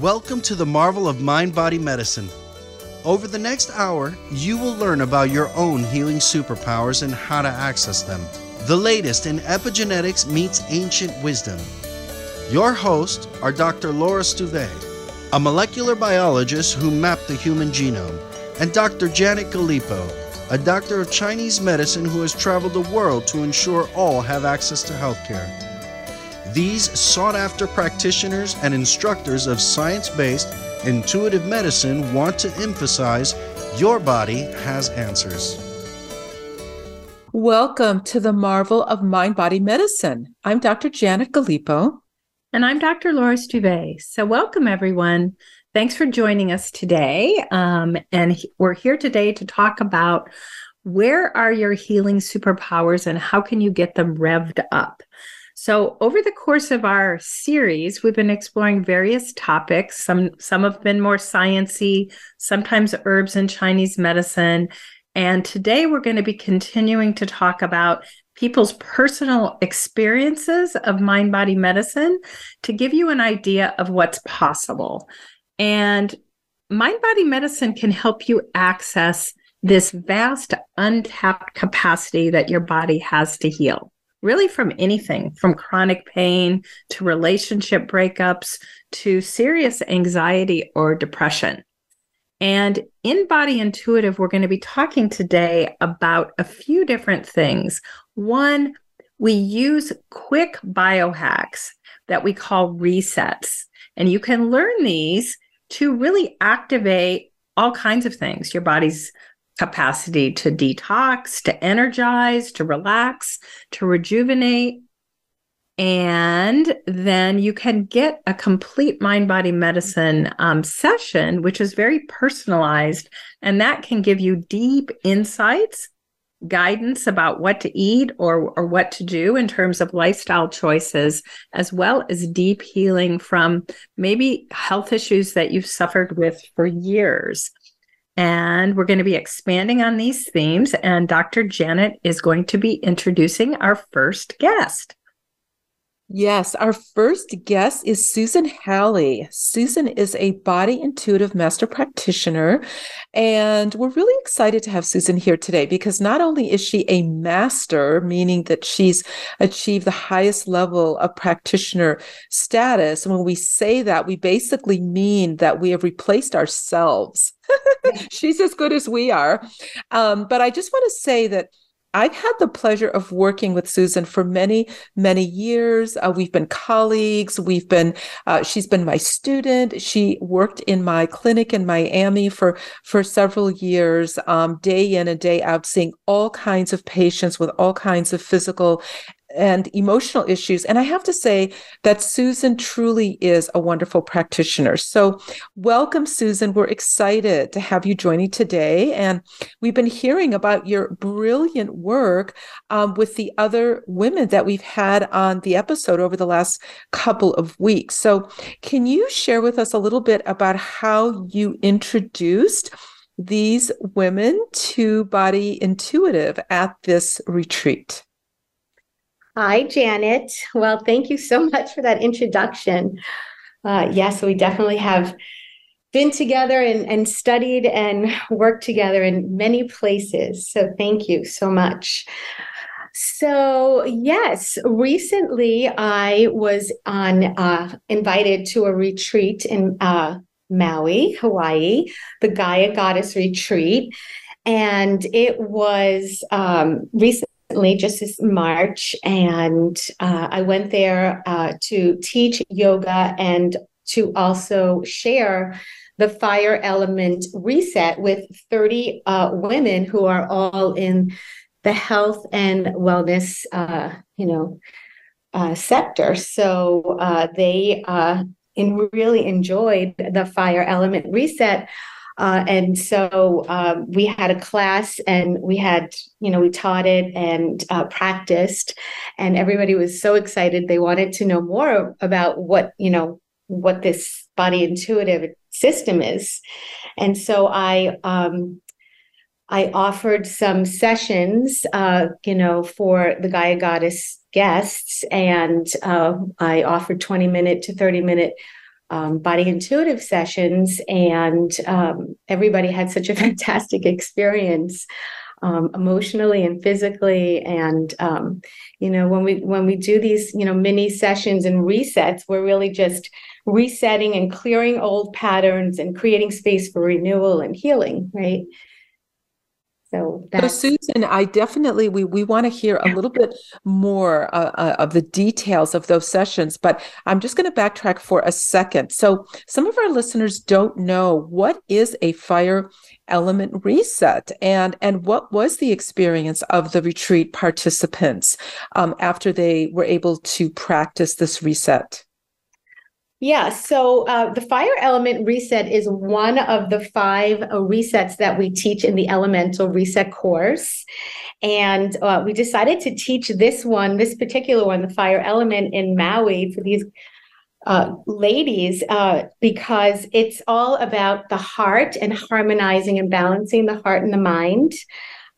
Welcome to the marvel of mind body medicine. Over the next hour, you will learn about your own healing superpowers and how to access them. The latest in epigenetics meets ancient wisdom. Your hosts are Dr. Laura Stuve, a molecular biologist who mapped the human genome, and Dr. Janet Galipo, a doctor of Chinese medicine who has traveled the world to ensure all have access to healthcare. These sought after practitioners and instructors of science based intuitive medicine want to emphasize your body has answers. Welcome to the marvel of mind body medicine. I'm Dr. Janet Galipo. And I'm Dr. Laura Stuve. So, welcome everyone. Thanks for joining us today. Um, and we're here today to talk about where are your healing superpowers and how can you get them revved up? So, over the course of our series, we've been exploring various topics. Some some have been more sciency, sometimes herbs and Chinese medicine. And today we're going to be continuing to talk about people's personal experiences of mind body medicine to give you an idea of what's possible. And mind body medicine can help you access this vast untapped capacity that your body has to heal really from anything from chronic pain to relationship breakups to serious anxiety or depression. And in Body Intuitive, we're going to be talking today about a few different things. One, we use quick biohacks that we call resets. And you can learn these to really activate all kinds of things your body's capacity to detox, to energize, to relax, to rejuvenate. And then you can get a complete mind body medicine um, session, which is very personalized. And that can give you deep insights, guidance about what to eat or, or what to do in terms of lifestyle choices, as well as deep healing from maybe health issues that you've suffered with for years. And we're going to be expanding on these themes. And Dr. Janet is going to be introducing our first guest. Yes, our first guest is Susan Hally. Susan is a body intuitive master practitioner. And we're really excited to have Susan here today because not only is she a master, meaning that she's achieved the highest level of practitioner status. And when we say that, we basically mean that we have replaced ourselves. she's as good as we are. Um, but I just want to say that I've had the pleasure of working with Susan for many, many years. Uh, we've been colleagues. We've been, uh, she's been my student. She worked in my clinic in Miami for, for several years, um, day in and day out, seeing all kinds of patients with all kinds of physical and emotional issues. And I have to say that Susan truly is a wonderful practitioner. So, welcome, Susan. We're excited to have you joining today. And we've been hearing about your brilliant work um, with the other women that we've had on the episode over the last couple of weeks. So, can you share with us a little bit about how you introduced? These women to Body Intuitive at this retreat. Hi, Janet. Well, thank you so much for that introduction. Uh, yes, we definitely have been together and, and studied and worked together in many places. So, thank you so much. So, yes, recently I was on uh, invited to a retreat in uh, Maui, Hawaii, the Gaia Goddess Retreat. And it was um, recently recently, just this March, and uh, I went there uh, to teach yoga and to also share the fire element reset with 30 uh, women who are all in the health and wellness, uh, you know, uh, sector. So uh, they really enjoyed the fire element reset uh, and so um, we had a class and we had, you know, we taught it and uh, practiced, and everybody was so excited. They wanted to know more about what, you know, what this body intuitive system is. And so I, um, I offered some sessions, uh, you know, for the Gaia Goddess guests, and uh, I offered 20 minute to 30 minute um, body intuitive sessions, and um, everybody had such a fantastic experience. Um, emotionally and physically and um, you know when we when we do these you know mini sessions and resets we're really just resetting and clearing old patterns and creating space for renewal and healing right so, so Susan, I definitely we we want to hear a little bit more uh, uh, of the details of those sessions, but I'm just going to backtrack for a second. So some of our listeners don't know what is a fire element reset and and what was the experience of the retreat participants um, after they were able to practice this reset. Yeah, so uh, the fire element reset is one of the five uh, resets that we teach in the elemental reset course. And uh, we decided to teach this one, this particular one, the fire element in Maui for these uh, ladies, uh, because it's all about the heart and harmonizing and balancing the heart and the mind.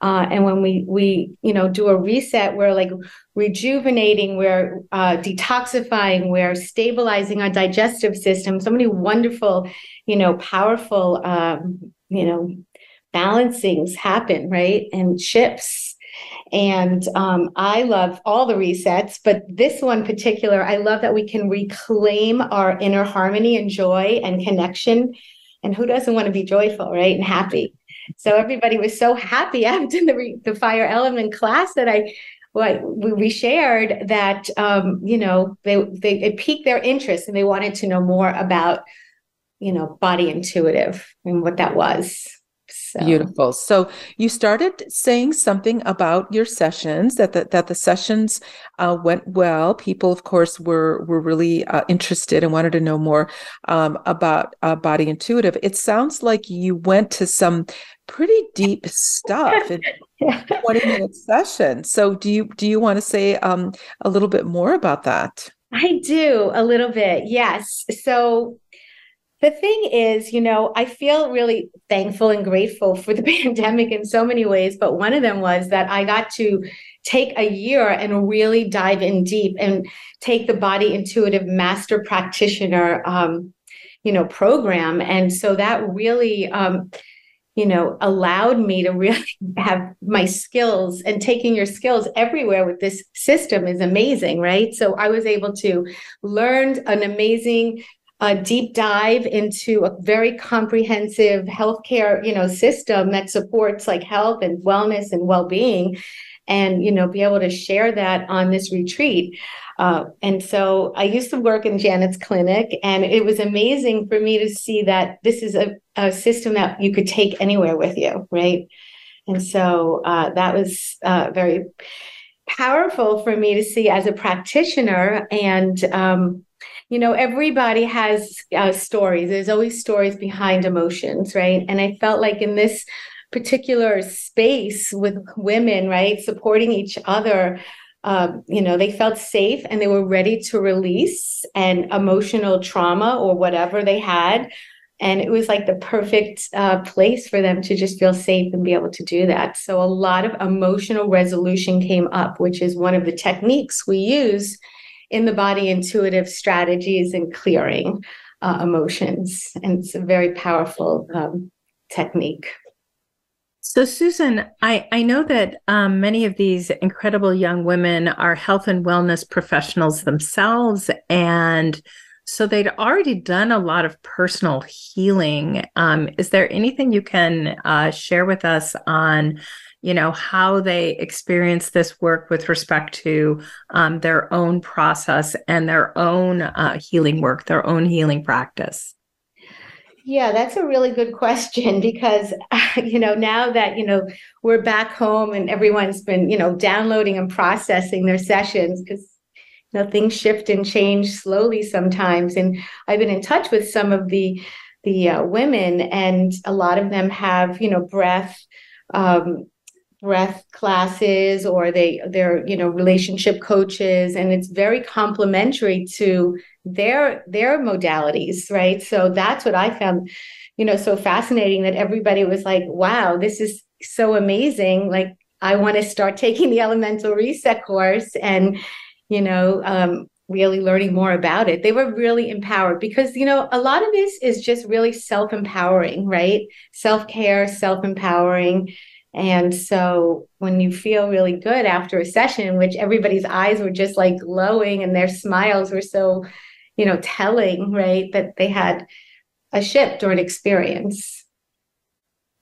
Uh, and when we we you know do a reset, we're like rejuvenating, we're uh, detoxifying, we're stabilizing our digestive system. So many wonderful, you know, powerful, um, you know, balancings happen, right? And shifts. And um, I love all the resets, but this one particular, I love that we can reclaim our inner harmony and joy and connection. And who doesn't want to be joyful, right? And happy. So everybody was so happy after the the fire element class that I what we shared that um, you know they they it piqued their interest and they wanted to know more about you know body intuitive and what that was. So. Beautiful. So you started saying something about your sessions that the, that the sessions uh, went well. People, of course, were were really uh, interested and wanted to know more um, about uh, body intuitive. It sounds like you went to some pretty deep stuff in yeah. 20 minute session. So do you do you want to say um, a little bit more about that? I do a little bit. Yes. So the thing is, you know, I feel really thankful and grateful for the pandemic in so many ways, but one of them was that I got to take a year and really dive in deep and take the body intuitive master practitioner um, you know program and so that really um, you know, allowed me to really have my skills and taking your skills everywhere with this system is amazing, right? So I was able to learn an amazing uh, deep dive into a very comprehensive healthcare, you know, system that supports like health and wellness and well-being and you know be able to share that on this retreat uh, and so i used to work in janet's clinic and it was amazing for me to see that this is a, a system that you could take anywhere with you right and so uh, that was uh, very powerful for me to see as a practitioner and um, you know everybody has uh, stories there's always stories behind emotions right and i felt like in this particular space with women, right? Supporting each other. Um, you know, they felt safe and they were ready to release and emotional trauma or whatever they had. And it was like the perfect uh, place for them to just feel safe and be able to do that. So, a lot of emotional resolution came up, which is one of the techniques we use in the body intuitive strategies and clearing uh, emotions. And it's a very powerful um, technique. So, Susan, I, I know that um, many of these incredible young women are health and wellness professionals themselves. And so they'd already done a lot of personal healing. Um, is there anything you can uh, share with us on, you know, how they experience this work with respect to um, their own process and their own uh, healing work, their own healing practice? Yeah, that's a really good question because, you know, now that, you know, we're back home and everyone's been, you know, downloading and processing their sessions because, you know, things shift and change slowly sometimes. And I've been in touch with some of the, the uh, women and a lot of them have, you know, breath, um, breath classes or they they're you know relationship coaches and it's very complementary to their their modalities right so that's what i found you know so fascinating that everybody was like wow this is so amazing like i want to start taking the elemental reset course and you know um really learning more about it. They were really empowered because, you know, a lot of this is just really self empowering, right? Self care, self empowering. And so when you feel really good after a session which everybody's eyes were just like glowing and their smiles were so, you know, telling, right, that they had a shift or an experience.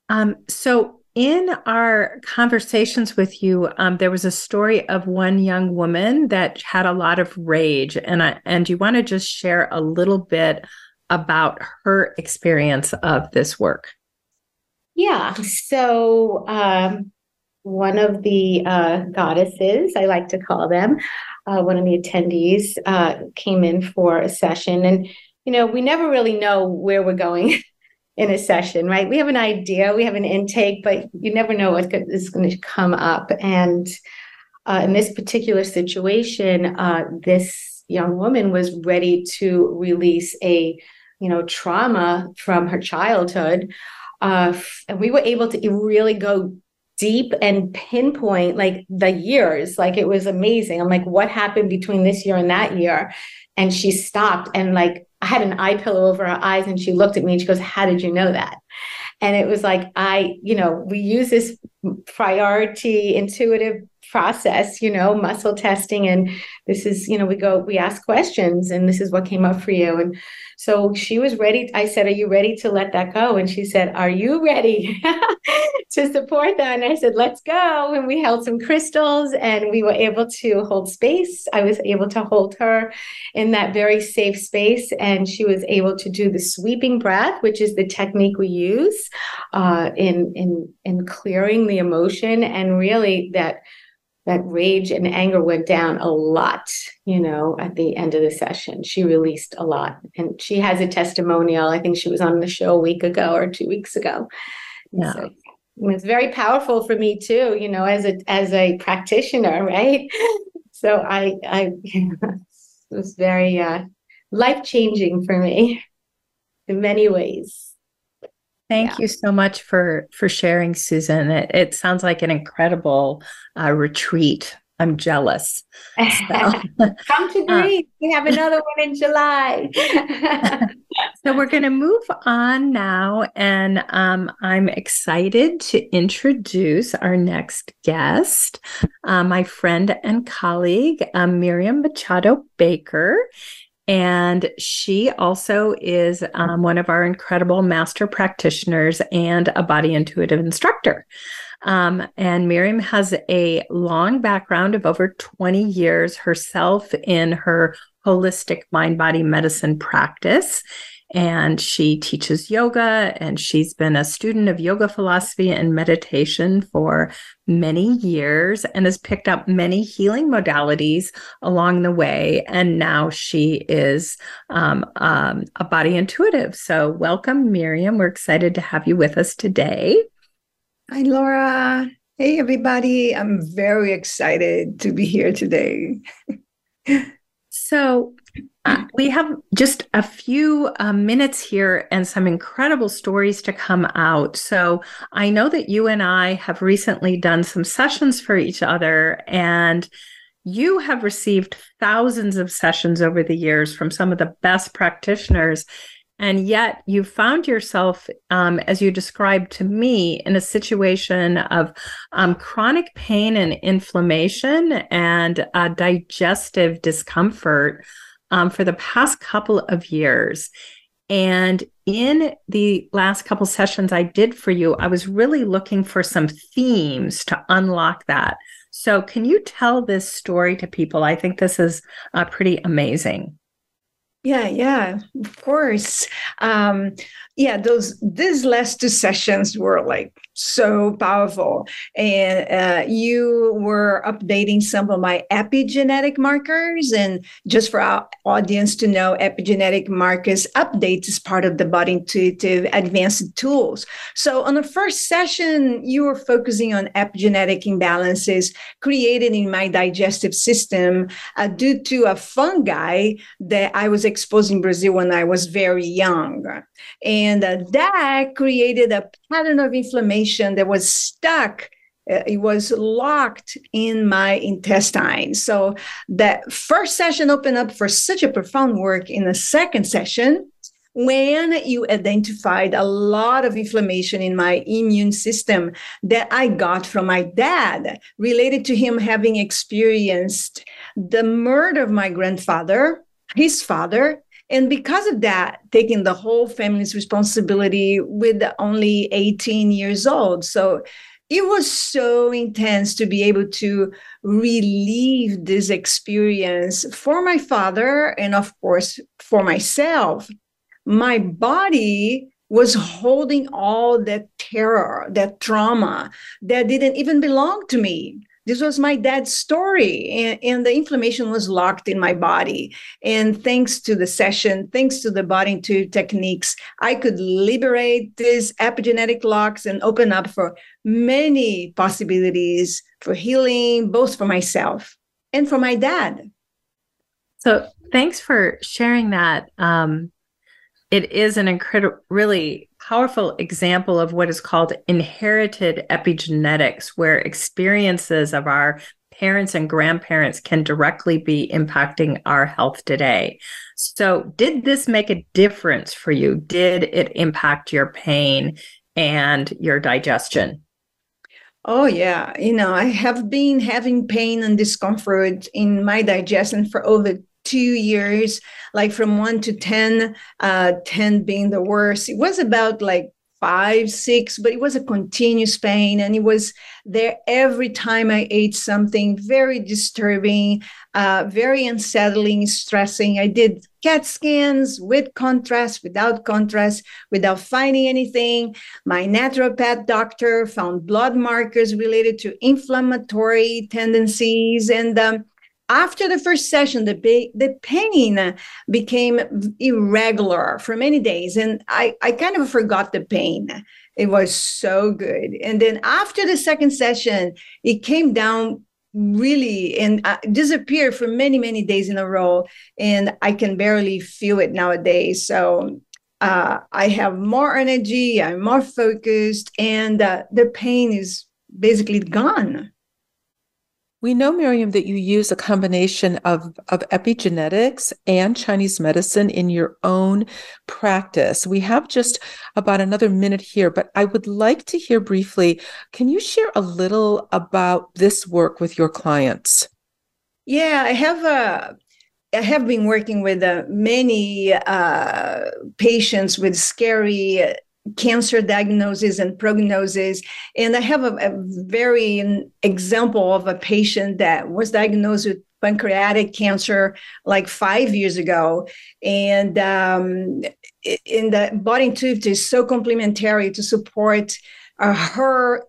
Um, so in our conversations with you, um, there was a story of one young woman that had a lot of rage, and I, and you want to just share a little bit about her experience of this work. Yeah. So um, one of the uh, goddesses, I like to call them, uh, one of the attendees uh, came in for a session, and you know we never really know where we're going in a session, right? We have an idea, we have an intake, but you never know what is going to come up. And uh, in this particular situation, uh, this young woman was ready to release a, you know, trauma from her childhood, uh, and we were able to really go deep and pinpoint like the years. Like it was amazing. I'm like, what happened between this year and that year? And she stopped and like I had an eye pillow over her eyes and she looked at me and she goes, How did you know that? And it was like, I, you know, we use this priority intuitive process, you know, muscle testing. And this is, you know, we go, we ask questions and this is what came up for you. And so she was ready. I said, Are you ready to let that go? And she said, Are you ready to support that? And I said, Let's go. And we held some crystals and we were able to hold space. I was able to hold her in that very safe space. And she was able to do the sweeping breath, which is the technique we use uh, in, in, in clearing the emotion. And really, that that rage and anger went down a lot, you know, at the end of the session. She released a lot. And she has a testimonial. I think she was on the show a week ago or two weeks ago. Yeah. So, it's very powerful for me too, you know, as a as a practitioner, right? So I I it was very uh life changing for me in many ways. Thank yeah. you so much for for sharing, Susan. It, it sounds like an incredible uh, retreat. I'm jealous. So. Come to uh, Greece. Uh, we have another one in July. so we're going to move on now, and um, I'm excited to introduce our next guest, uh, my friend and colleague, um, Myriam Machado Baker. And she also is um, one of our incredible master practitioners and a body intuitive instructor. Um, and Myriam has a long background of over 20 years herself in her holistic mind body medicine practice and she teaches yoga and she's been a student of yoga philosophy and meditation for many years and has picked up many healing modalities along the way. And now she is um, um, a body intuitive. So welcome Myriam. We're excited to have you with us today. Hi laura. Hey everybody. I'm very excited to be here today. So uh, we have just a few uh, minutes here and some incredible stories to come out. So I know that you and I have recently done some sessions for each other, and you have received thousands of sessions over the years from some of the best practitioners. And yet you found yourself, um, as you described to me, in a situation of um, chronic pain and inflammation and digestive discomfort um, for the past couple of years. And in the last couple sessions I did for you, I was really looking for some themes to unlock that. So, can you tell this story to people? I think this is uh, pretty amazing. Yeah, yeah, of course. Um, yeah, those these last two sessions were like so powerful, and uh, you were updating some of my epigenetic markers. And just for our audience to know, epigenetic markers updates is part of the body intuitive advanced tools. So on the first session, you were focusing on epigenetic imbalances created in my digestive system uh, due to a fungi that I was exposed in Brazil when I was very young. And uh, that created a pattern of inflammation that was stuck Uh, it was locked in my intestine. So that first session opened up for such a profound work in the second session when you identified a lot of inflammation in my immune system that I got from my dad related to him having experienced the murder of my grandfather, his father, and because of that, taking the whole family's responsibility with only 18 years old. So it was so intense to be able to relieve this experience for my father and, of course, for myself. My body was holding all that terror, that trauma that didn't even belong to me this was my dad's story and, and, the inflammation was locked in my body. And thanks to the session thanks to the body intuitive techniques i could liberate these epigenetic locks and open up for many possibilities for healing both for myself and for my dad. So thanks for sharing that. Um, it is an incredible really powerful example of what is called inherited epigenetics, where experiences of our parents and grandparents can directly be impacting our health today. So, did this make a difference for you? Did it impact your pain and your digestion? Oh, yeah. You know, I have been having pain and discomfort in my digestion for over two years, like from one to 10, uh, 10 being the worst. It was about like five, six, but it was a continuous pain. And it was there every time I ate something very disturbing, uh, very unsettling, stressing. I did CAT scans with contrast, without contrast, without finding anything. My naturopath doctor found blood markers related to inflammatory tendencies. And um, after the first session, the, the pain became irregular for many days. And I, I kind of forgot the pain. It was so good. And then after the second session, it came down really and uh, disappeared for many, many days in a row. And I can barely feel it nowadays. So uh, I have more energy, I'm more focused, and uh, the pain is basically gone. We know, Myriam, that you use a combination of, of epigenetics and Chinese medicine in your own practice. We have just about another minute here, but I would like to hear briefly can you share a little about this work with your clients? Yeah, I have a I have been working with uh, many uh, patients with scary cancer diagnosis and prognosis. And I have a, a very example of a patient that was diagnosed with pancreatic cancer like five years ago. And um, in the body intuitive is so complementary to support uh, her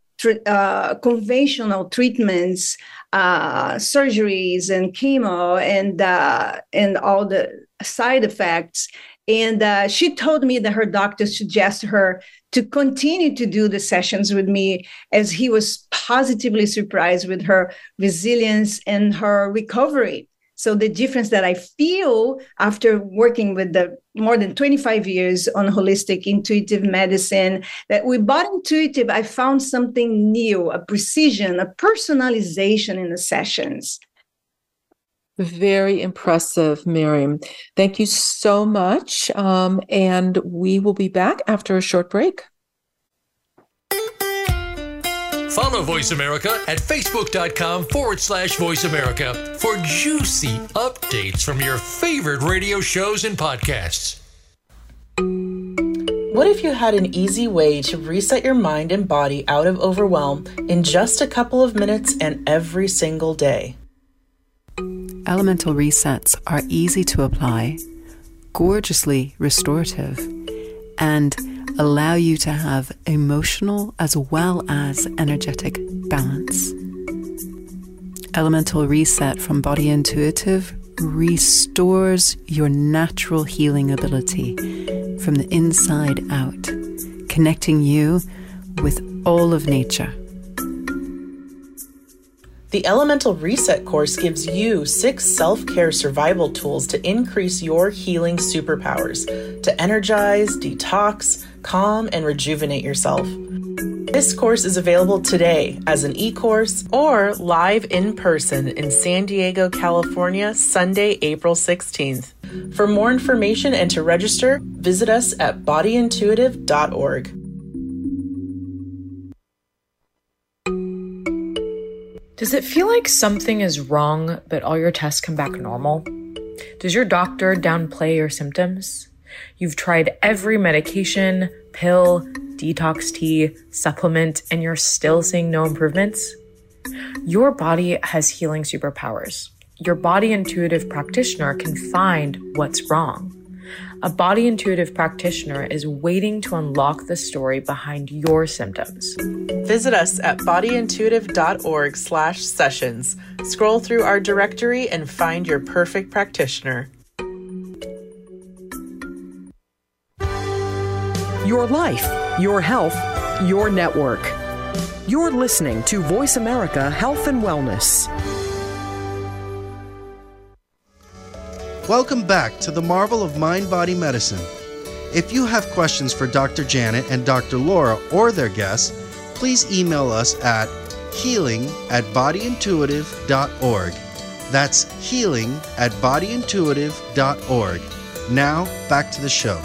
uh, conventional treatments, uh, surgeries, and chemo, and uh, and all the side effects. And uh, she told me that her doctor suggested her to continue to do the sessions with me as he was positively surprised with her resilience and her recovery. So the difference that I feel after working with the more than 25 years on holistic intuitive medicine, that with body intuitive, I found something new, a precision, a personalization in the sessions. Very impressive, Myriam. Thank you so much. Um, and we will be back after a short break. Follow Voice America at facebook.com forward slash voice America for juicy updates from your favorite radio shows and podcasts. What if you had an easy way to reset your mind and body out of overwhelm in just a couple of minutes and every single day? Elemental resets are easy to apply, gorgeously restorative, and allow you to have emotional as well as energetic balance. Elemental Reset from Body Intuitive restores your natural healing ability from the inside out, connecting you with all of nature. The Elemental Reset course gives you six self care survival tools to increase your healing superpowers, to energize, detox, calm, and rejuvenate yourself. This course is available today as an e course or live in person in San Diego, California, Sunday, April 16th. For more information and to register, visit us at bodyintuitive.org. Does it feel like something is wrong, but all your tests come back normal? Does your doctor downplay your symptoms? You've tried every medication, pill, detox tea, supplement, and you're still seeing no improvements? Your body has healing superpowers. Your body intuitive practitioner can find what's wrong. A body intuitive practitioner is waiting to unlock the story behind your symptoms. Visit us at bodyintuitive.org slash sessions. Scroll through our directory and find your perfect practitioner. Your life, your health, your network. You're listening to Voice America Health and Wellness. Welcome back to the marvel of mind body medicine. If you have questions for Dr. Janet and Dr. Laura or their guests, please email us at healing at bodyintuitive.org. That's healing at bodyintuitive.org. Now, back to the show.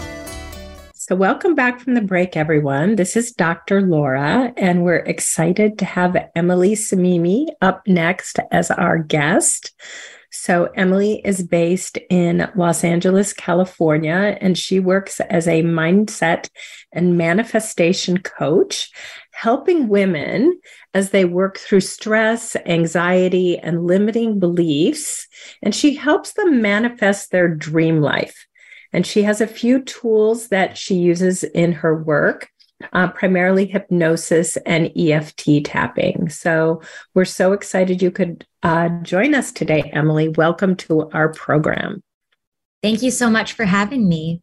So, welcome back from the break, everyone. This is Dr. Laura, and we're excited to have Emily Samimi up next as our guest. So, Emily is based in Los Angeles, California, and she works as a mindset and manifestation coach, helping women as they work through stress, anxiety, and limiting beliefs. And she helps them manifest their dream life. And she has a few tools that she uses in her work. Uh, primarily hypnosis and EFT tapping. So we're so excited you could uh, join us today, Emily. Welcome to our program. Thank you so much for having me.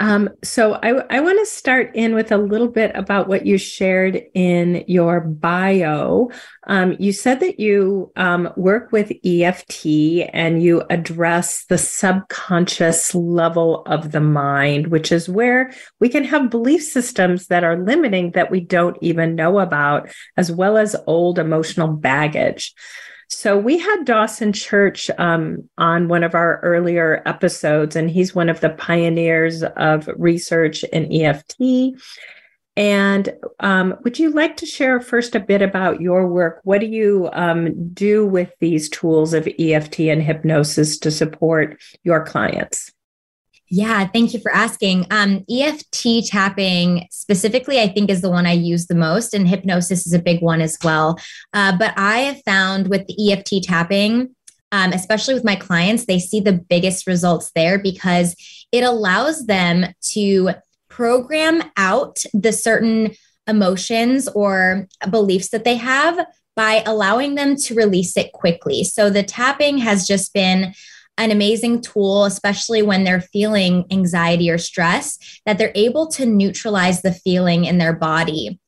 Um, so I, I want to start in with a little bit about what you shared in your bio. Um, you said that you um, work with EFT and you address the subconscious level of the mind, which is where we can have belief systems that are limiting that we don't even know about, as well as old emotional baggage. So we had Dawson Church um, on one of our earlier episodes, and he's one of the pioneers of research in EFT. And um, would you like to share first a bit about your work? What do you um, do with these tools of EFT and hypnosis to support your clients? Yeah, thank you for asking. Um, EFT tapping specifically, I think, is the one I use the most, and hypnosis is a big one as well. Uh, but I have found with the EFT tapping, um, especially with my clients, they see the biggest results there because it allows them to program out the certain emotions or beliefs that they have by allowing them to release it quickly. So the tapping has just been an amazing tool, especially when they're feeling anxiety or stress, that they're able to neutralize the feeling in their body.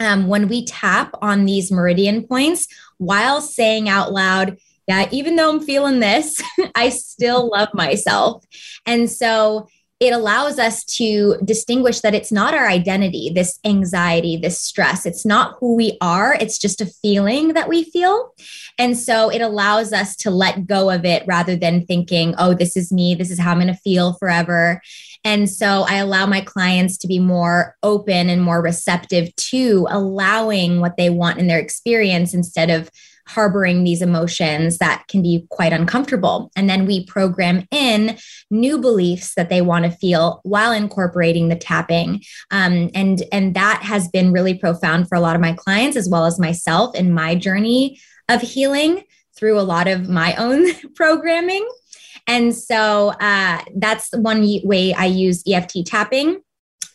Um, when we tap on these meridian points while saying out loud, yeah, even though I'm feeling this, I still love myself. And so it allows us to distinguish that it's not our identity, this anxiety, this stress. It's not who we are. It's just a feeling that we feel. And so it allows us to let go of it rather than thinking, oh, this is me. This is how I'm going to feel forever. And so I allow my clients to be more open and more receptive to allowing what they want in their experience instead of harboring these emotions that can be quite uncomfortable. And then we program in new beliefs that they want to feel while incorporating the tapping. Um, and, and that has been really profound for a lot of my clients as well as myself in my journey of healing through a lot of my own programming. And so uh, that's one way I use EFT tapping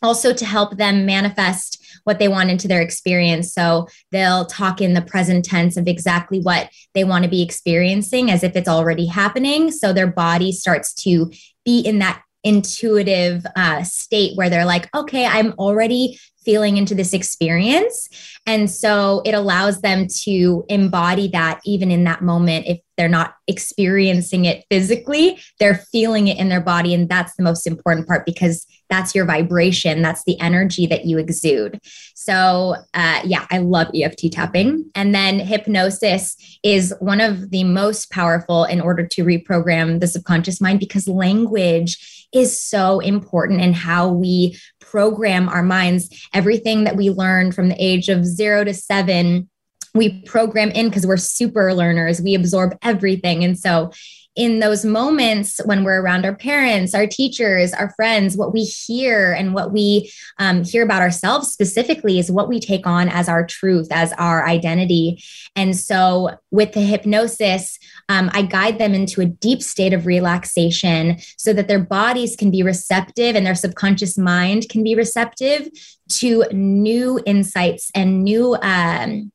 also to help them manifest what they want into their experience. So they'll talk in the present tense of exactly what they want to be experiencing as if it's already happening. So their body starts to be in that intuitive uh, state where they're like, okay, I'm already feeling into this experience. And so it allows them to embody that even in that moment. If they're not experiencing it physically, they're feeling it in their body. And that's the most important part because that's your vibration, that's the energy that you exude. So, uh, yeah, I love EFT tapping. And then hypnosis is one of the most powerful in order to reprogram the subconscious mind because language is so important in how we program our minds. Everything that we learn from the age of zero to seven, we program in because we're super learners. We absorb everything. And so in those moments when we're around our parents, our teachers, our friends, what we hear and what we um, hear about ourselves specifically is what we take on as our truth, as our identity. And so, with the hypnosis, um, I guide them into a deep state of relaxation so that their bodies can be receptive and their subconscious mind can be receptive to new insights and new um,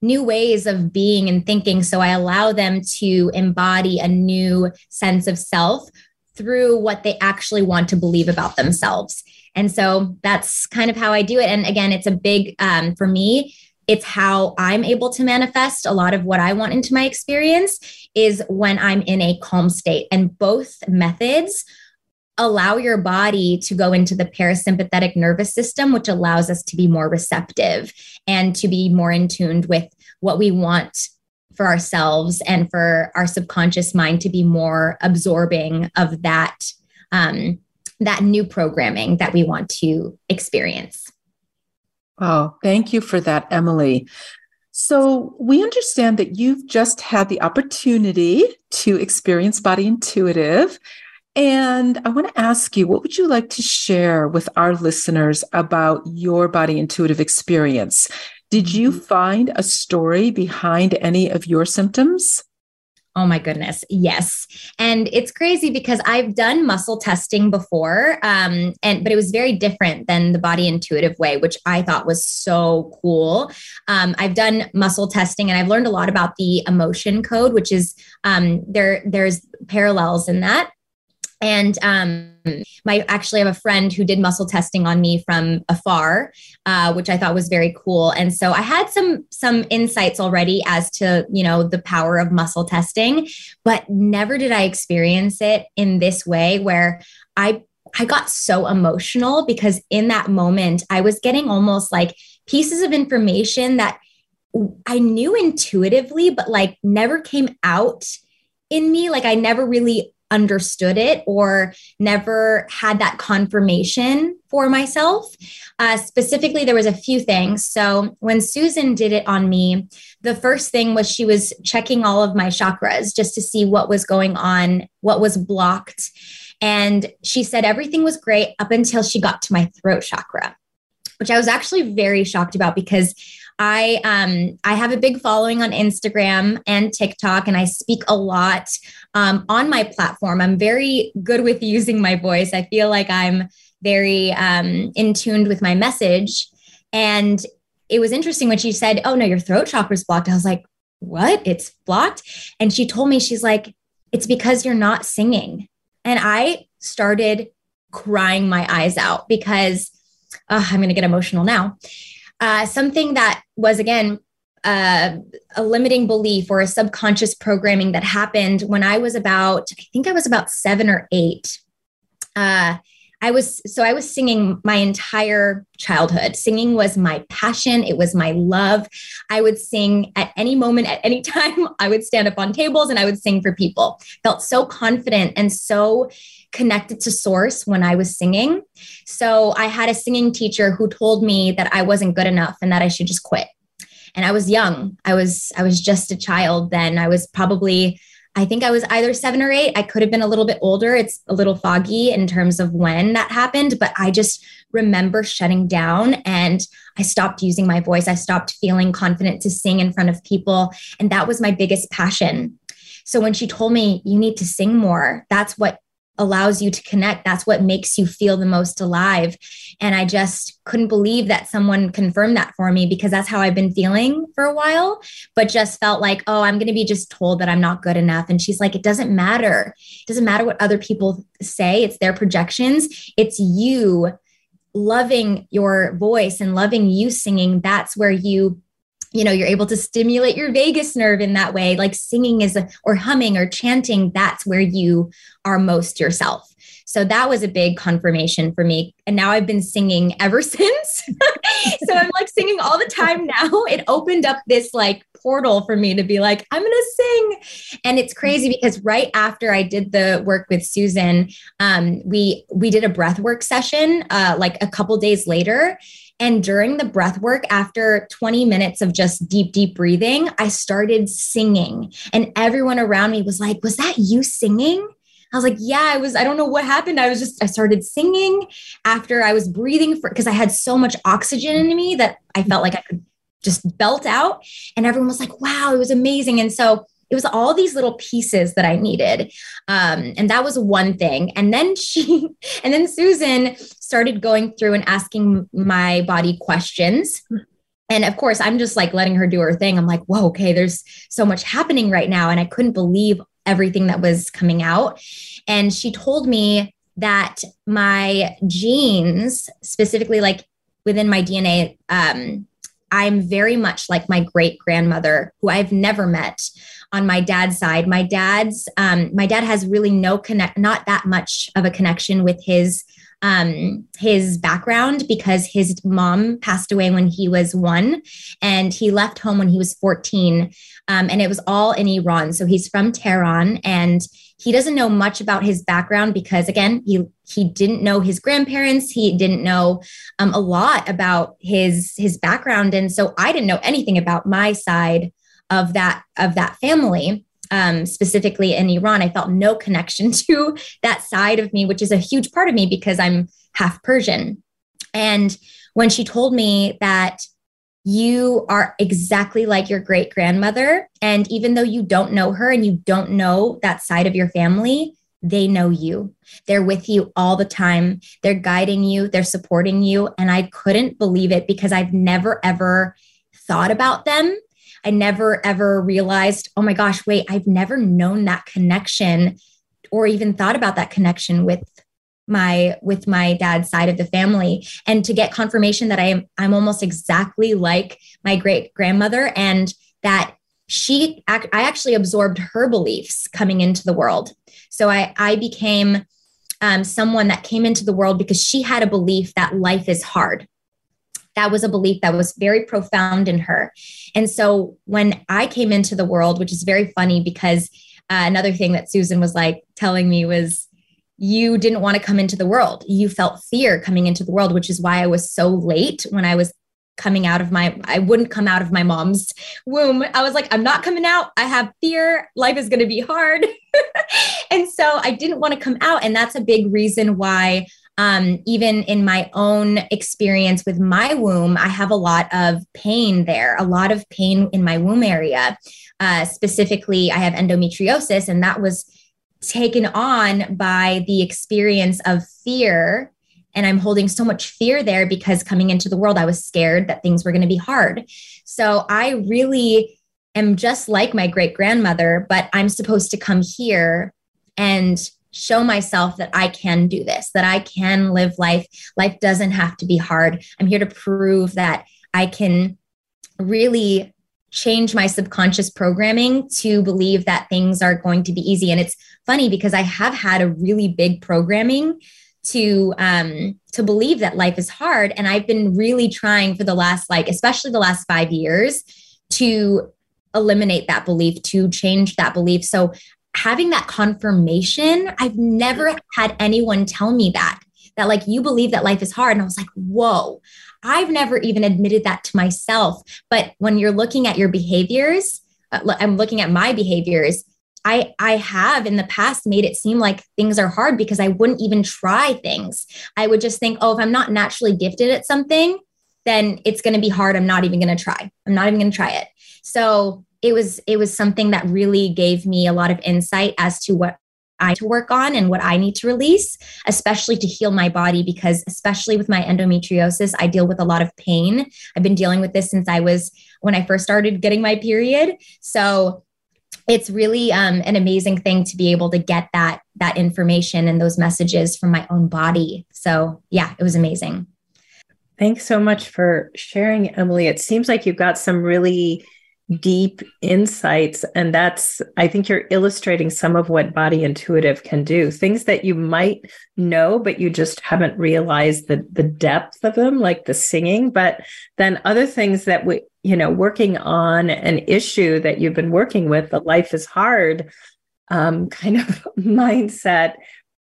new ways of being and thinking. So I allow them to embody a new sense of self through what they actually want to believe about themselves. And so that's kind of how I do it. And again, it's a big, um, for me, it's how I'm able to manifest a lot of what I want into my experience is when I'm in a calm state. And both methods allow your body to go into the parasympathetic nervous system, which allows us to be more receptive and to be more in tuned with what we want for ourselves and for our subconscious mind to be more absorbing of that um, that new programming that we want to experience. Oh, thank you for that, Emily. So, we understand that you've just had the opportunity to experience Body Intuitive and I want to ask you, what would you like to share with our listeners about your body intuitive experience? Did you mm-hmm. find a story behind any of your symptoms? Oh my goodness. Yes. And it's crazy because I've done muscle testing before. Um, and but it was very different than the body intuitive way, which I thought was so cool. Um, I've done muscle testing and I've learned a lot about the emotion code, which is um, there, there's parallels in that. And um, my actually I have a friend who did muscle testing on me from afar, uh, which I thought was very cool. And so I had some some insights already as to you know the power of muscle testing, but never did I experience it in this way where I I got so emotional because in that moment I was getting almost like pieces of information that I knew intuitively, but like never came out in me. Like I never really understood it or never had that confirmation for myself. Uh, specifically, there was a few things. So when Susan did it on me, the first thing was she was checking all of my chakras just to see what was going on, what was blocked. And she said everything was great up until she got to my throat chakra, which I was actually very shocked about because I um I have a big following on Instagram and TikTok, and I speak a lot um, on my platform. I'm very good with using my voice. I feel like I'm very um, in tuned with my message. And it was interesting when she said, "Oh no, your throat chakra is blocked." I was like, "What? It's blocked?" And she told me, she's like, "It's because you're not singing." And I started crying my eyes out because uh, I'm going to get emotional now uh, something that was again uh, a limiting belief or a subconscious programming that happened when I was about, I think I was about seven or eight. Uh, I was so I was singing my entire childhood. Singing was my passion, it was my love. I would sing at any moment at any time. I would stand up on tables and I would sing for people. Felt so confident and so connected to source when I was singing. So I had a singing teacher who told me that I wasn't good enough and that I should just quit. And I was young. I was I was just a child then. I was probably I think I was either 7 or 8. I could have been a little bit older. It's a little foggy in terms of when that happened, but I just remember shutting down and I stopped using my voice. I stopped feeling confident to sing in front of people, and that was my biggest passion. So when she told me you need to sing more, that's what allows you to connect. That's what makes you feel the most alive. And I just couldn't believe that someone confirmed that for me because that's how I've been feeling for a while, but just felt like, oh, I'm going to be just told that I'm not good enough. And she's like, it doesn't matter. It doesn't matter what other people say, it's their projections. It's you loving your voice and loving you singing, that's where you you know you're able to stimulate your vagus nerve in that way like singing is a, or humming or chanting that's where you are most yourself so that was a big confirmation for me. And now I've been singing ever since. so I'm like singing all the time now. It opened up this like portal for me to be like, I'm going to sing. And it's crazy because right after I did the work with Susan, um, we we did a breath work session uh, like a couple days later. And during the breath work, after 20 minutes of just deep, deep breathing, I started singing. And everyone around me was like, Was that you singing? I was like, yeah, I was, I don't know what happened. I was just, I started singing after I was breathing for, because I had so much oxygen in me that I felt like I could just belt out. And everyone was like, wow, it was amazing. And so it was all these little pieces that I needed. Um, and that was one thing. And then she, and then Susan started going through and asking my body questions. And of course, I'm just like letting her do her thing. I'm like, whoa, okay, there's so much happening right now. And I couldn't believe everything that was coming out. And she told me that my genes, specifically like within my DNA, um, I'm very much like my great grandmother, who I've never met on my dad's side. My dad's, um, my dad has really no connect, not that much of a connection with his um, his background because his mom passed away when he was one and he left home when he was 14. Um, and it was all in Iran. So he's from Tehran and he doesn't know much about his background because again he he didn't know his grandparents he didn't know um, a lot about his his background and so i didn't know anything about my side of that of that family um, specifically in Iran, I felt no connection to that side of me, which is a huge part of me because I'm half Persian. And when she told me that you are exactly like your great grandmother, and even though you don't know her and you don't know that side of your family, they know you. They're with you all the time. They're guiding you, they're supporting you. And I couldn't believe it because I've never, ever thought about them I never ever realized, oh my gosh, wait, I've never known that connection or even thought about that connection with my with my dad's side of the family and to get confirmation that I am I'm almost exactly like my great grandmother and that she I actually absorbed her beliefs coming into the world. So I I became um, someone that came into the world because she had a belief that life is hard that was a belief that was very profound in her. And so when I came into the world, which is very funny because uh, another thing that Susan was like telling me was, you didn't want to come into the world. You felt fear coming into the world, which is why I was so late when I was coming out of my I wouldn't come out of my mom's womb. I was like I'm not coming out. I have fear. Life is going to be hard. and so I didn't want to come out and that's a big reason why um, even in my own experience with my womb, I have a lot of pain there, a lot of pain in my womb area. Uh, specifically, I have endometriosis, and that was taken on by the experience of fear. And I'm holding so much fear there because coming into the world, I was scared that things were going to be hard. So I really am just like my great grandmother, but I'm supposed to come here and show myself that I can do this, that I can live life. Life doesn't have to be hard. I'm here to prove that I can really change my subconscious programming to believe that things are going to be easy. And it's funny because I have had a really big programming to um to believe that life is hard and I've been really trying for the last like especially the last 5 years to eliminate that belief to change that belief so having that confirmation, I've never had anyone tell me that, that like you believe that life is hard. And I was like, whoa, I've never even admitted that to myself. But when you're looking at your behaviors, uh, I'm looking at my behaviors. I, I have in the past made it seem like things are hard because I wouldn't even try things. I would just think, oh, if I'm not naturally gifted at something, then it's going to be hard. I'm not even going to try. I'm not even going to try it. So it was it was something that really gave me a lot of insight as to what I to work on and what I need to release, especially to heal my body because especially with my endometriosis, I deal with a lot of pain. I've been dealing with this since I was when I first started getting my period. So it's really um, an amazing thing to be able to get that that information and those messages from my own body. So yeah, it was amazing. Thanks so much for sharing, Emily. It seems like you've got some really deep insights. And that's, I think you're illustrating some of what body intuitive can do. Things that you might know, but you just haven't realized the, the depth of them, like the singing. But then other things that we, you know, working on an issue that you've been working with, the life is hard um, kind of mindset,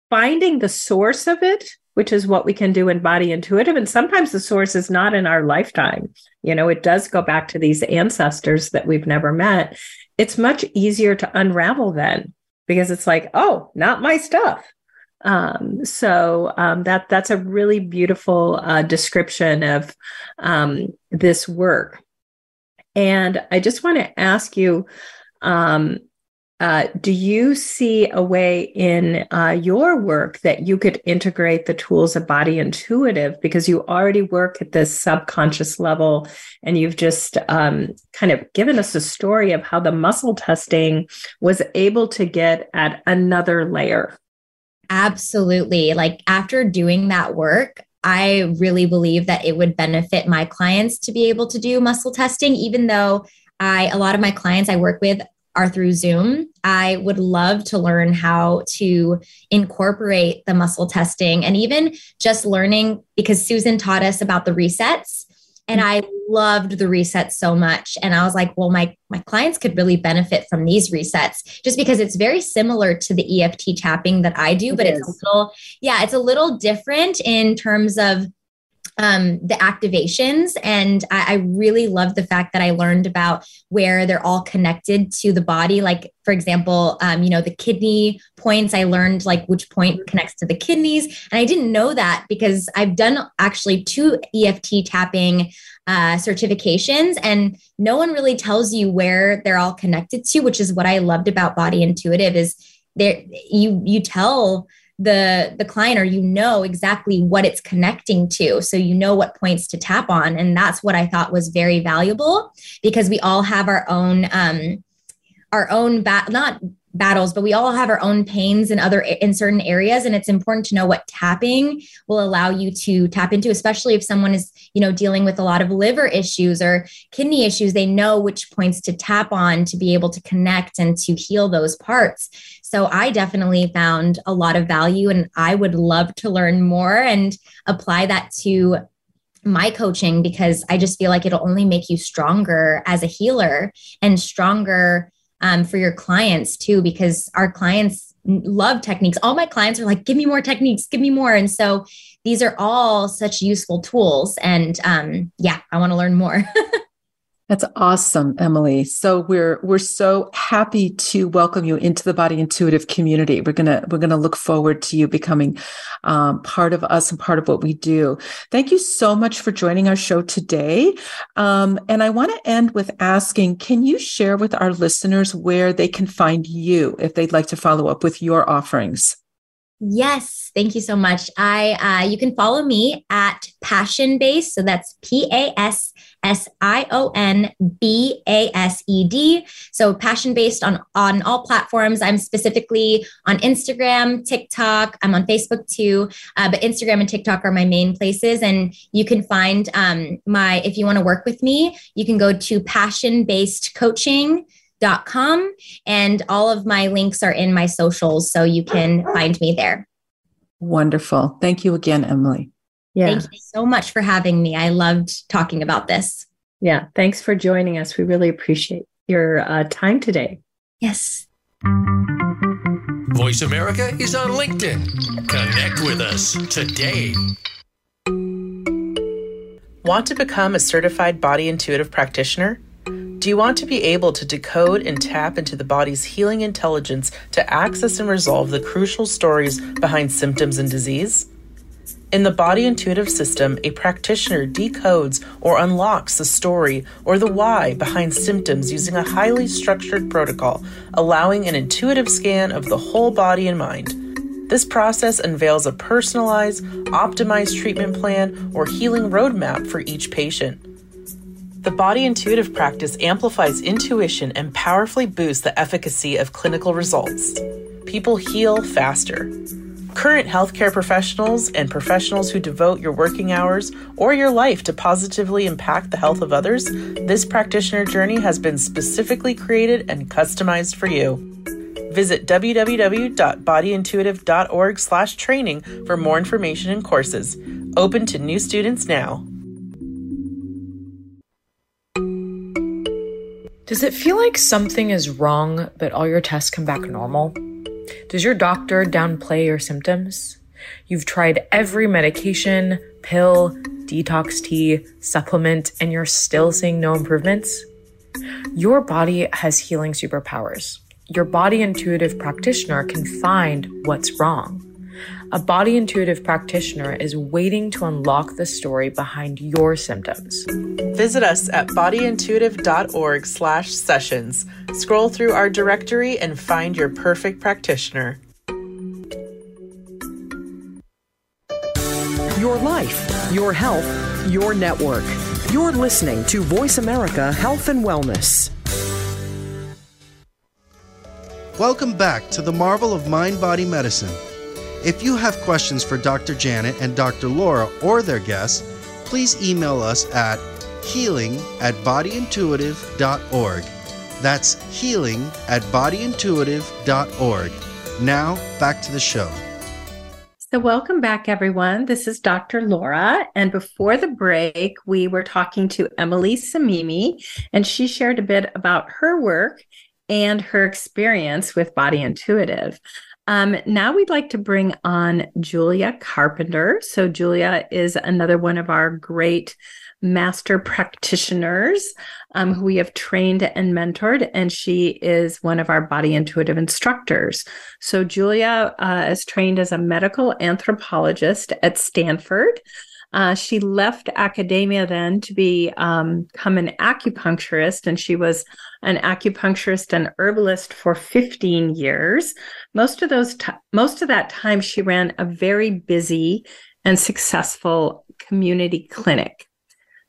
finding the source of it which is what we can do in body intuitive. And sometimes the source is not in our lifetime. You know, it does go back to these ancestors that we've never met. It's much easier to unravel then because it's like, oh, not my stuff. Um, so um, that that's a really beautiful uh, description of um, this work. And I just want to ask you, um, uh, do you see a way in uh, your work that you could integrate the tools of body intuitive because you already work at this subconscious level and you've just um, kind of given us a story of how the muscle testing was able to get at another layer? Absolutely. Like after doing that work, I really believe that it would benefit my clients to be able to do muscle testing, even though I, a lot of my clients I work with are through Zoom. I would love to learn how to incorporate the muscle testing and even just learning because Susan taught us about the resets and I loved the resets so much and I was like, well my my clients could really benefit from these resets just because it's very similar to the EFT tapping that I do, but it's a little yeah, it's a little different in terms of um, the activations. And I, I really love the fact that I learned about where they're all connected to the body. Like, for example, um, you know, the kidney points, I learned like which point connects to the kidneys. And I didn't know that because I've done actually two EFT tapping uh, certifications and no one really tells you where they're all connected to, which is what I loved about Body Intuitive is there you you tell the the client or you know exactly what it's connecting to. So you know what points to tap on. And that's what i thought was very valuable because we all have our own um our own bat not battles but we all have our own pains in other in certain areas. And it's important to know what tapping will allow you to tap into especially if someone is you know dealing with a lot of liver issues or kidney issues. They know which points to tap on to be able to connect and to heal those parts so I definitely found a lot of value and I would love to learn more and apply that to my coaching because I just feel like it'll only make you stronger as a healer and stronger um, for your clients too, because our clients love techniques. All my clients are like, give me more techniques, give me more. And so these are all such useful tools. And um, yeah, I want to learn more. That's awesome, Emily. So we're we're so happy to welcome you into the Body Intuitive community. We're gonna we're gonna look forward to you becoming um, part of us and part of what we do. Thank you so much for joining our show today. Um, and I want to end with asking: Can you share with our listeners where they can find you if they'd like to follow up with your offerings? Yes, thank you so much. I uh, you can follow me at Passion Base, so that's P A S S I O N B A S E D. So passion based on on all platforms. I'm specifically on Instagram, TikTok. I'm on Facebook too, uh, but Instagram and TikTok are my main places. And you can find um, my if you want to work with me, you can go to Passion Based Coaching dot com and all of my links are in my socials so you can find me there wonderful thank you again emily yeah. thank you so much for having me. I loved talking about this. Yeah. Thanks for joining us. We really appreciate your uh, time today. Yes. Voice america is on linkedin. Connect with us today. Want to become a certified body intuitive practitioner? Do you want to be able to decode and tap into the body's healing intelligence to access and resolve the crucial stories behind symptoms and disease? In the body intuitive system, a practitioner decodes or unlocks the story or the why behind symptoms using a highly structured protocol, allowing an intuitive scan of the whole body and mind. This process unveils a personalized, optimized treatment plan or healing roadmap for each patient. The body intuitive practice amplifies intuition and powerfully boosts the efficacy of clinical results. People heal faster. Current healthcare professionals and professionals who devote your working hours or your life to positively impact the health of others, this practitioner journey has been specifically created and customized for you. Visit www.bodyintuitive.org/training for more information and courses. Open to new students now. Does it feel like something is wrong, but all your tests come back normal? Does your doctor downplay your symptoms? You've tried every medication, pill, detox tea, supplement, and you're still seeing no improvements? Your body has healing superpowers. Your body intuitive practitioner can find what's wrong. A body intuitive practitioner is waiting to unlock the story behind your symptoms. Visit us at bodyintuitive.org slash sessions. Scroll through our directory and find your perfect practitioner. Your life, your health, your network. You're listening to Voice America Health and Wellness. Welcome back to the marvel of mind body medicine. If you have questions for Dr. Janet and Dr. Laura or their guests, please email us at healing at bodyintuitive.org. That's healing at bodyintuitive.org. Now, back to the show. So, welcome back, everyone. This is Dr. Laura. And before the break, we were talking to Emily Samimi, and she shared a bit about her work and her experience with Body Intuitive. Um, now we'd like to bring on Julia Carpenter. So, Julia is another one of our great master practitioners um, who we have trained and mentored, and she is one of our body intuitive instructors. So, Julia uh, is trained as a medical anthropologist at Stanford. Uh, she left academia then to be um, become an acupuncturist, and she was an acupuncturist and herbalist for 15 years. Most of those, t- most of that time, she ran a very busy and successful community clinic.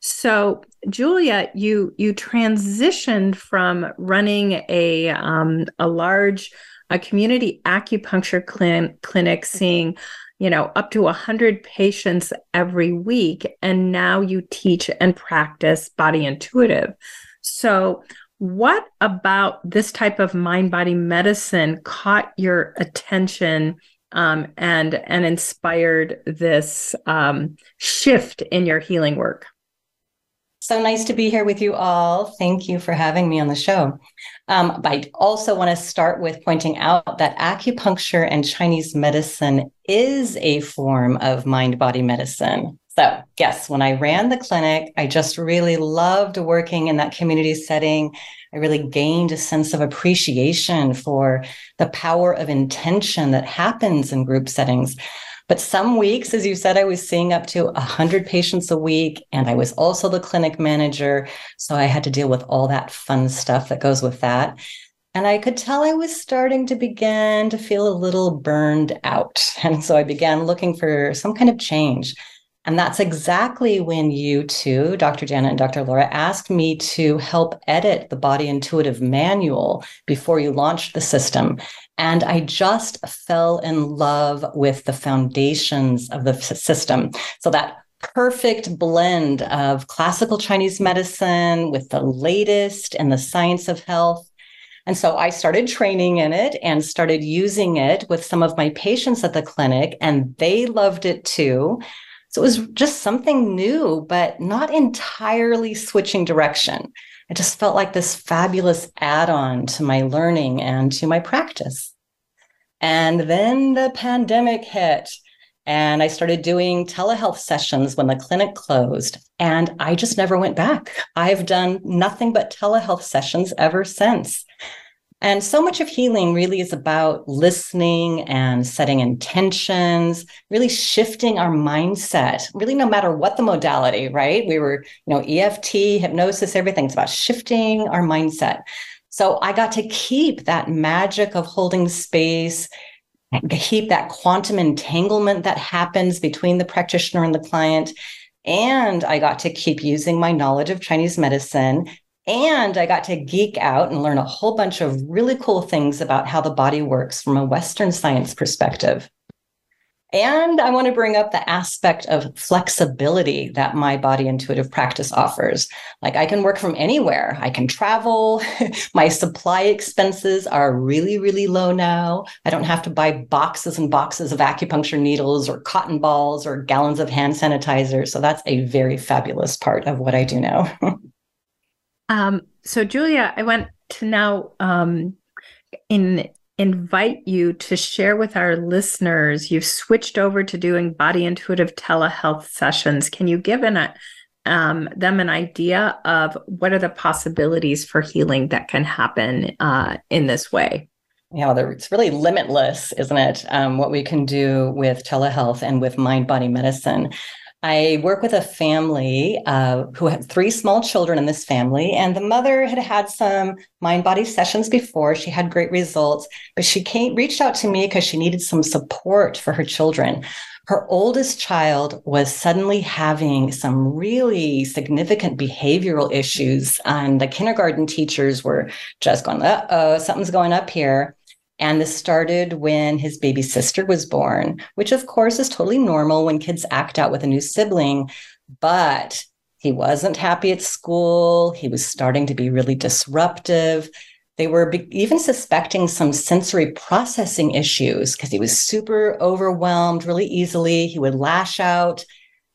So, Julia, you you transitioned from running a um, a large a community acupuncture clin- clinic, seeing you know, up to 100 patients every week. And now you teach and practice body intuitive. So, what about this type of mind body medicine caught your attention um, and and inspired this um, shift in your healing work? So nice to be here with you all. Thank you for having me on the show. Um, I also want to start with pointing out that acupuncture and Chinese medicine is a form of mind body medicine. So, yes, when I ran the clinic, I just really loved working in that community setting. I really gained a sense of appreciation for the power of intention that happens in group settings. But some weeks, as you said, I was seeing up to 100 patients a week, and I was also the clinic manager. So I had to deal with all that fun stuff that goes with that. And I could tell I was starting to begin to feel a little burned out. And so I began looking for some kind of change. And that's exactly when you two, Dr. Janet and Dr. Laura, asked me to help edit the Body Intuitive Manual before you launched the system. And I just fell in love with the foundations of the system. So that perfect blend of classical Chinese medicine with the latest and the science of health. And so I started training in it and started using it with some of my patients at the clinic, and they loved it too. So it was just something new, but not entirely switching direction. It just felt like this fabulous add on to my learning and to my practice. And then the pandemic hit, and I started doing telehealth sessions when the clinic closed. And I just never went back. I've done nothing but telehealth sessions ever since. And so much of healing really is about listening and setting intentions, really shifting our mindset, really no matter what the modality, right? We were, you know, EFT, hypnosis, everything. It's about shifting our mindset. So I got to keep that magic of holding space, keep that quantum entanglement that happens between the practitioner and the client. And I got to keep using my knowledge of Chinese medicine and I got to geek out and learn a whole bunch of really cool things about how the body works from a Western science perspective. And I want to bring up the aspect of flexibility that my body intuitive practice offers. Like I can work from anywhere, I can travel. my supply expenses are really, really low now. I don't have to buy boxes and boxes of acupuncture needles or cotton balls or gallons of hand sanitizer. So that's a very fabulous part of what I do now. um, so, Julia, I want to now um, in invite you to share with our listeners. You've switched over to doing body intuitive telehealth sessions. Can you give an, um, them an idea of what are the possibilities for healing that can happen uh, in this way? Yeah, it's really limitless, isn't it? Um, what we can do with telehealth and with mind body medicine. I work with a family uh, who had three small children in this family, and the mother had had some mind body sessions before. She had great results, but she came, reached out to me because she needed some support for her children. Her oldest child was suddenly having some really significant behavioral issues, and the kindergarten teachers were just going, uh oh, something's going up here. And this started when his baby sister was born, which of course is totally normal when kids act out with a new sibling. But he wasn't happy at school. He was starting to be really disruptive. They were be- even suspecting some sensory processing issues because he was super overwhelmed really easily. He would lash out.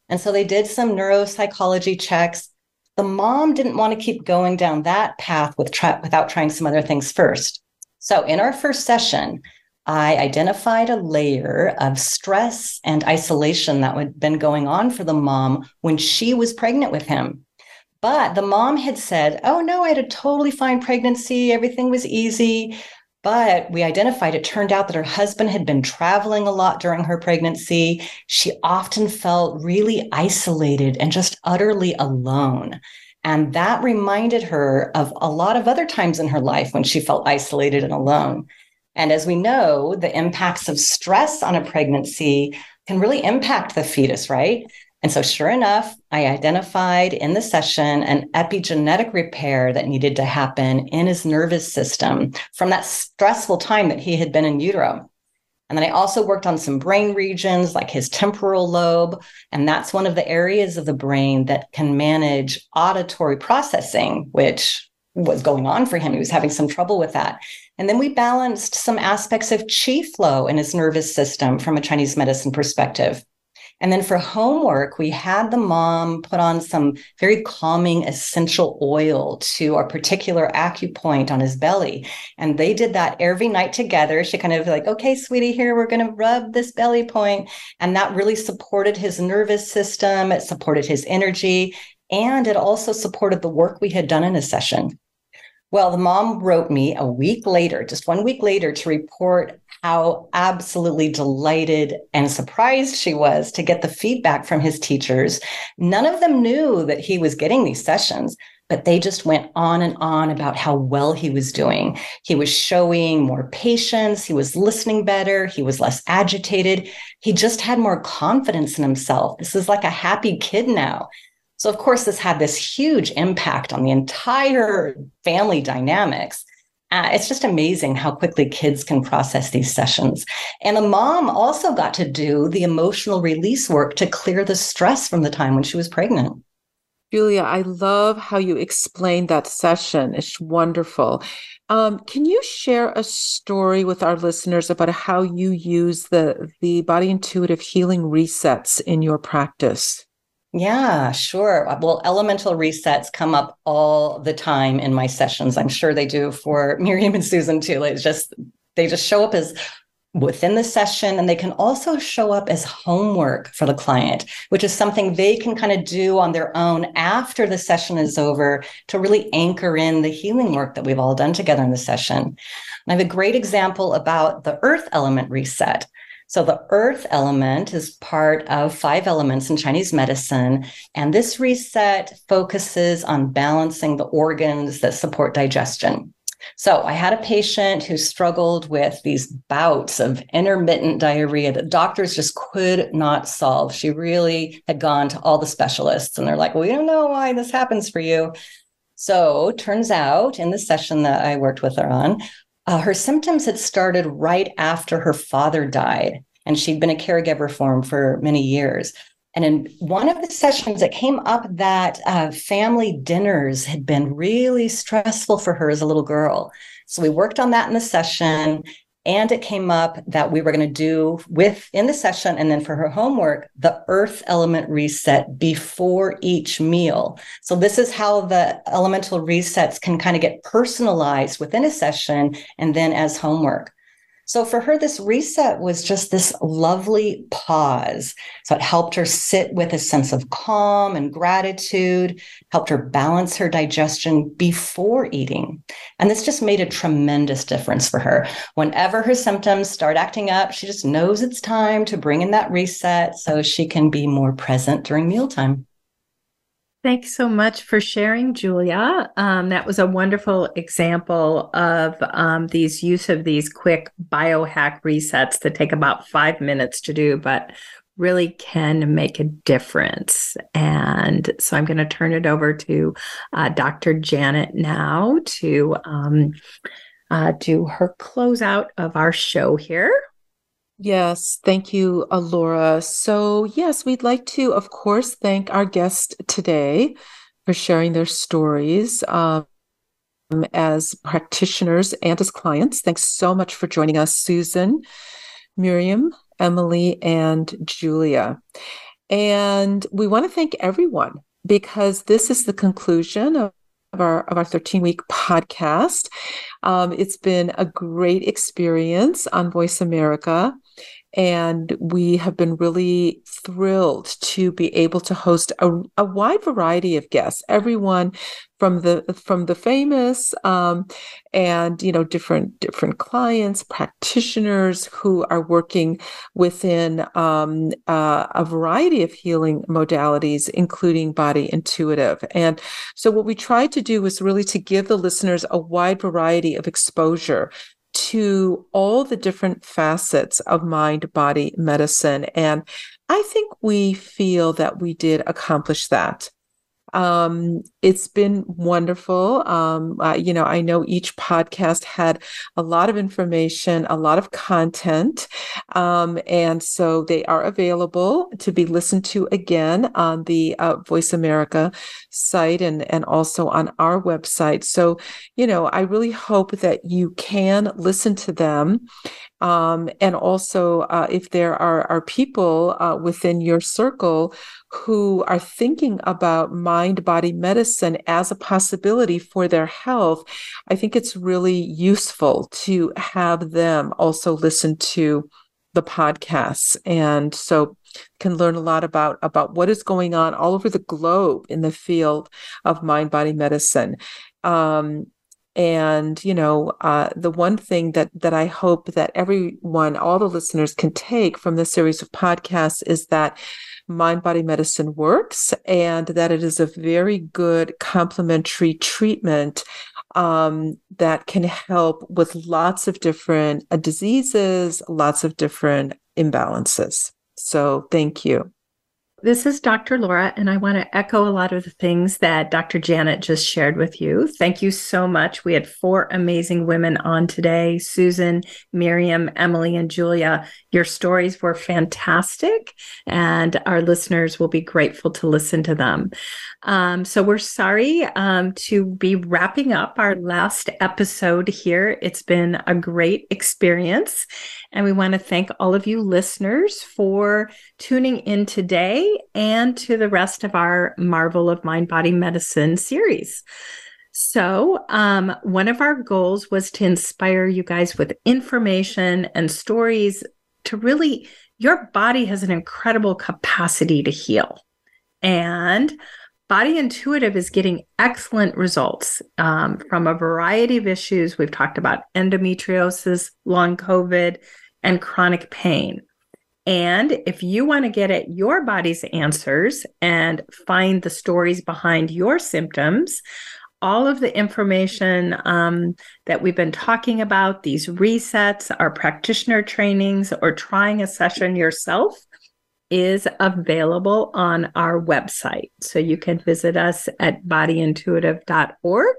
And so they did some neuropsychology checks. The mom didn't want to keep going down that path with tra- without trying some other things first. So, in our first session, I identified a layer of stress and isolation that had been going on for the mom when she was pregnant with him. But the mom had said, Oh, no, I had a totally fine pregnancy. Everything was easy. But we identified it turned out that her husband had been traveling a lot during her pregnancy. She often felt really isolated and just utterly alone. And that reminded her of a lot of other times in her life when she felt isolated and alone. And as we know, the impacts of stress on a pregnancy can really impact the fetus, right? And so, sure enough, I identified in the session an epigenetic repair that needed to happen in his nervous system from that stressful time that he had been in utero. And then I also worked on some brain regions like his temporal lobe. And that's one of the areas of the brain that can manage auditory processing, which was going on for him. He was having some trouble with that. And then we balanced some aspects of chi flow in his nervous system from a Chinese medicine perspective. And then for homework, we had the mom put on some very calming essential oil to a particular acupoint on his belly. And they did that every night together. She kind of like, okay, sweetie, here, we're going to rub this belly point. And that really supported his nervous system. It supported his energy. And it also supported the work we had done in a session. Well, the mom wrote me a week later, just one week later, to report how absolutely delighted and surprised she was to get the feedback from his teachers. None of them knew that he was getting these sessions, but they just went on and on about how well he was doing. He was showing more patience, he was listening better, he was less agitated, he just had more confidence in himself. This is like a happy kid now. So, of course, this had this huge impact on the entire family dynamics. Uh, it's just amazing how quickly kids can process these sessions. And the mom also got to do the emotional release work to clear the stress from the time when she was pregnant. Julia, I love how you explained that session. It's wonderful. Um, can you share a story with our listeners about how you use the the body intuitive healing resets in your practice? Yeah, sure. Uh, well, elemental resets come up all the time in my sessions. I'm sure they do for Myriam and Susan too. It's just they just show up as within the session and they can also show up as homework for the client which is something they can kind of do on their own after the session is over to really anchor in the healing work that we've all done together in the session and i have a great example about the earth element reset so the earth element is part of five elements in Chinese medicine. And this reset focuses on balancing the organs that support digestion. So I had a patient who struggled with these bouts of intermittent diarrhea that doctors just could not solve. She really had gone to all the specialists and they're like, well, we don't know why this happens for you. So turns out in the session that I worked with her on, uh, her symptoms had started right after her father died. and she'd been a caregiver for him for many years. And in one of the sessions, it came up that uh, family dinners had been really stressful for her as a little girl. So we worked on that in the session. And it came up that we were going to do with in the session and then for her homework, the earth element reset before each meal. So this is how the elemental resets can kind of get personalized within a session and then as homework. So for her, this reset was just this lovely pause. So it helped her sit with a sense of calm and gratitude, helped her balance her digestion before eating. And this just made a tremendous difference for her. Whenever her symptoms start acting up, she just knows it's time to bring in that reset so she can be more present during mealtime. Thanks so much for sharing, Julia. Um, that was a wonderful example of um, these use of these quick biohack resets that take about five minutes to do, but really can make a difference. And so I'm going to turn it over to uh, Dr. Janet now to um, uh, do her closeout of our show here. Yes, thank you, Alora. So, yes, we'd like to, of course, thank our guest today for sharing their stories um, as practitioners and as clients. Thanks so much for joining us, Susan, Myriam, Emily, and Julia. And we want to thank everyone because this is the conclusion of of our of our 13 week podcast. Um, it's been a great experience on Voice America. And we have been really thrilled to be able to host a, a wide variety of guests, everyone from the from the famous um, and you know different different clients, practitioners who are working within um, uh, a variety of healing modalities, including body intuitive. And so, what we tried to do was really to give the listeners a wide variety of exposure to all the different facets of mind body medicine. And I think we feel that we did accomplish that. Um, it's been wonderful. Um, uh, you know, I know each podcast had a lot of information, a lot of content. Um, and so they are available to be listened to again on the uh, Voice America site and, and also on our website. So, you know, I really hope that you can listen to them um, and also, uh, if there are, are people uh, within your circle who are thinking about mind body medicine as a possibility for their health, I think it's really useful to have them also listen to the podcasts. And so can learn a lot about about what is going on all over the globe in the field of mind body medicine um, and you know uh, the one thing that that i hope that everyone all the listeners can take from this series of podcasts is that mind body medicine works and that it is a very good complementary treatment um, that can help with lots of different uh, diseases lots of different imbalances so thank you this is Dr. Laura, and I want to echo a lot of the things that Dr. Janet just shared with you. Thank you so much. We had four amazing women on today Susan, Myriam, Emily, and Julia. Your stories were fantastic, and our listeners will be grateful to listen to them. Um, so we're sorry um, to be wrapping up our last episode here. It's been a great experience. And we want to thank all of you listeners for tuning in today and to the rest of our Marvel of Mind Body Medicine series. So, um, one of our goals was to inspire you guys with information and stories to really, your body has an incredible capacity to heal. And Body Intuitive is getting excellent results um, from a variety of issues. We've talked about endometriosis, long COVID, and chronic pain. And if you want to get at your body's answers and find the stories behind your symptoms, all of the information um, that we've been talking about, these resets, our practitioner trainings, or trying a session yourself, is available on our website. So you can visit us at bodyintuitive.org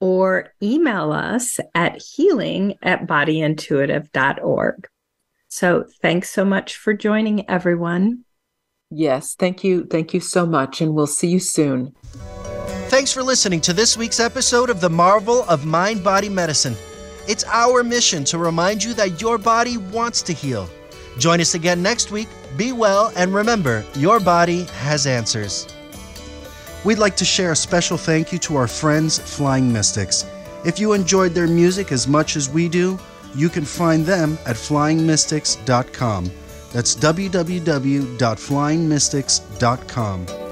or email us at healing at bodyintuitive.org. So thanks so much for joining everyone. Yes, thank you. Thank you so much. And we'll see you soon. Thanks for listening to this week's episode of The Marvel of Mind Body Medicine. It's our mission to remind you that your body wants to heal. Join us again next week. Be well, and remember, your body has answers. We'd like to share a special thank you to our friends, Flying Mystics. If you enjoyed their music as much as we do, you can find them at flyingmystics.com. That's www.flyingmystics.com.